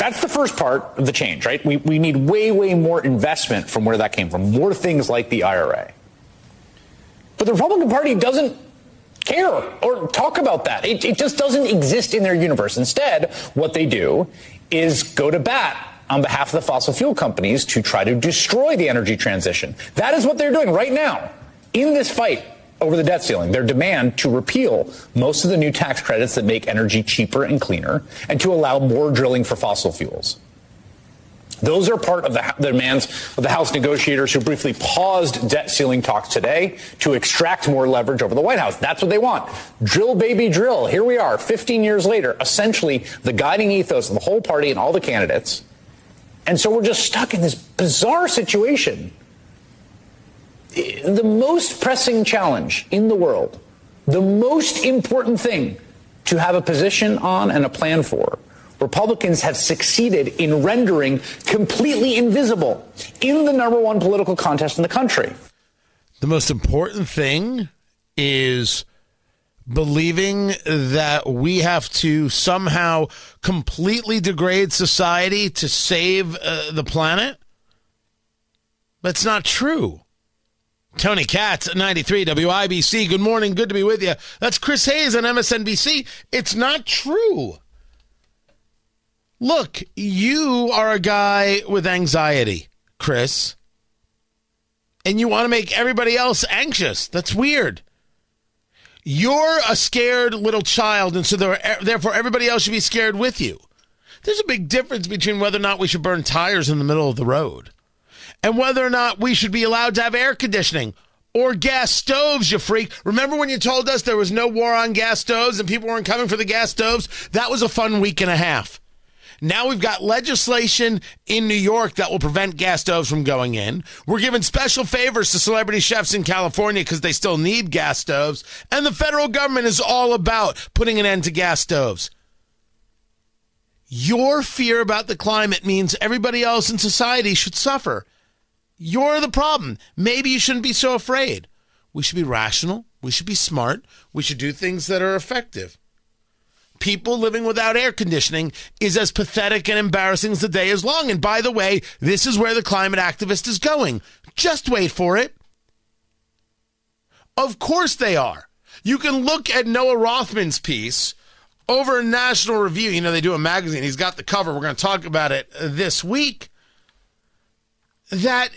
That's the first part of the change, right? We, we need way, way more investment from where that came from, more things like the IRA. But the Republican Party doesn't care or talk about that. It, it just doesn't exist in their universe. Instead, what they do is go to bat on behalf of the fossil fuel companies to try to destroy the energy transition. That is what they're doing right now in this fight over the debt ceiling. Their demand to repeal most of the new tax credits that make energy cheaper and cleaner and to allow more drilling for fossil fuels. Those are part of the, the, demands of the House negotiators who briefly paused debt ceiling talks today to extract more leverage over the White House. That's what they want. Drill, baby, drill. Here we are, 15 years later, essentially the guiding ethos of the whole party and all the candidates. And so we're just stuck in this bizarre situation. The most pressing challenge in the world, the most important thing to have a position on and a plan for Republicans have succeeded in rendering completely invisible in the number one political contest in the country. The most important thing is believing that we have to somehow completely degrade society to save uh, the planet. That's not true. Tony Katz, 93 WIBC. Good morning. Good to be with you. That's Chris Hayes on MSNBC. It's not true. Look, you are a guy with anxiety, Chris, and you want to make everybody else anxious. That's weird. You're a scared little child, and so there, therefore everybody else should be scared with you. There's a big difference between whether or not we should burn tires in the middle of the road and whether or not we should be allowed to have air conditioning or gas stoves, you freak. Remember when you told us there was no war on gas stoves and people weren't coming for the gas stoves? That was a fun week and a half. Now we've got legislation in New York that will prevent gas stoves from going in. We're giving special favors to celebrity chefs in California because they still need gas stoves. And the federal government is all about putting an end to gas stoves. Your fear about the climate means everybody else in society should suffer. You're the problem. Maybe you shouldn't be so afraid. We should be rational. We should be smart. We should do things that are effective people living without air conditioning is as pathetic and embarrassing as the day is long. And by the way, this is where the climate activist is going. Just wait for it. Of course they are. You can look at Noah Rothman's piece over in National Review. You know, they do a magazine. He's got the cover. We're going to talk about it this week. That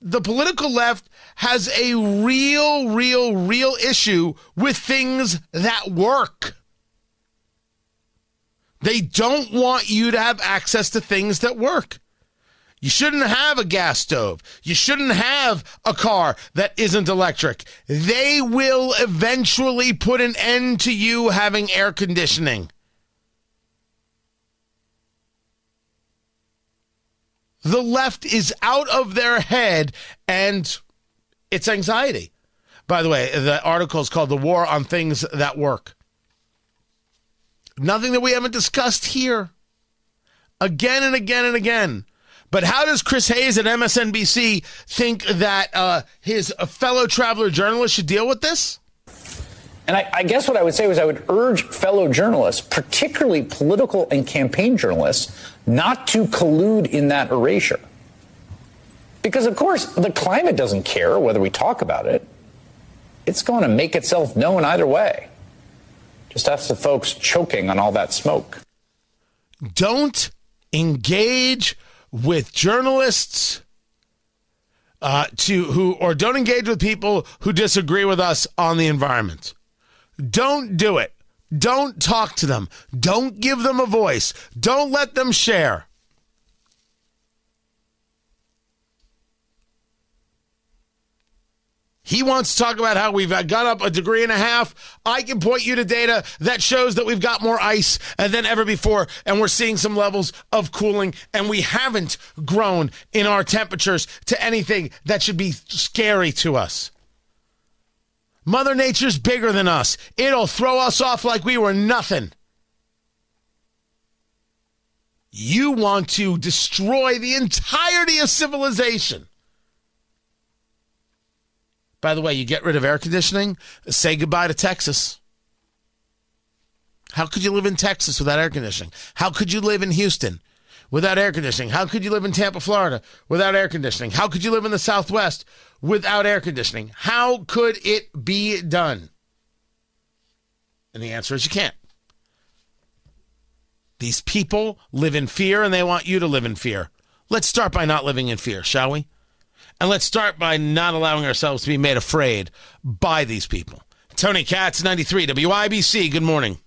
the political left has a real, real, real issue with things that work. They don't want you to have access to things that work. You shouldn't have a gas stove. You shouldn't have a car that isn't electric. They will eventually put an end to you having air conditioning. The left is out of their head and it's anxiety. By the way, the article is called The War on Things That Work. Nothing that we haven't discussed here again and again and again. But how does Chris Hayes at MSNBC think that uh, his fellow traveler journalist should deal with this? And I, I, guess what I would say was I would urge fellow journalists, particularly political and campaign journalists, not to collude in that erasure. Because, of course, the climate doesn't care whether we talk about it. It's going to make itself known either way. Just ask the folks choking on all that smoke. Don't engage with journalists uh, to who or don't engage with people who disagree with us on the environment. Don't do it. Don't talk to them. Don't give them a voice. Don't let them share. He wants to talk about how we've gone up a degree and a half. I can point you to data that shows that we've got more ice than ever before, and we're seeing some levels of cooling, and we haven't grown in our temperatures to anything that should be scary to us. Mother Nature's bigger than us. It'll throw us off like we were nothing. You want to destroy the entirety of civilization. By the way, you get rid of air conditioning, say goodbye to Texas. How could you live in Texas without air conditioning? How could you live in Houston without air conditioning? How could you live in Tampa, Florida without air conditioning? How could you live in the Southwest without air conditioning? How could it be done? And the answer is you can't. These people live in fear and they want you to live in fear. Let's start by not living in fear, shall we? And let's start by not allowing ourselves to be made afraid by these people. Tony Katz, 93 WIBC, good morning.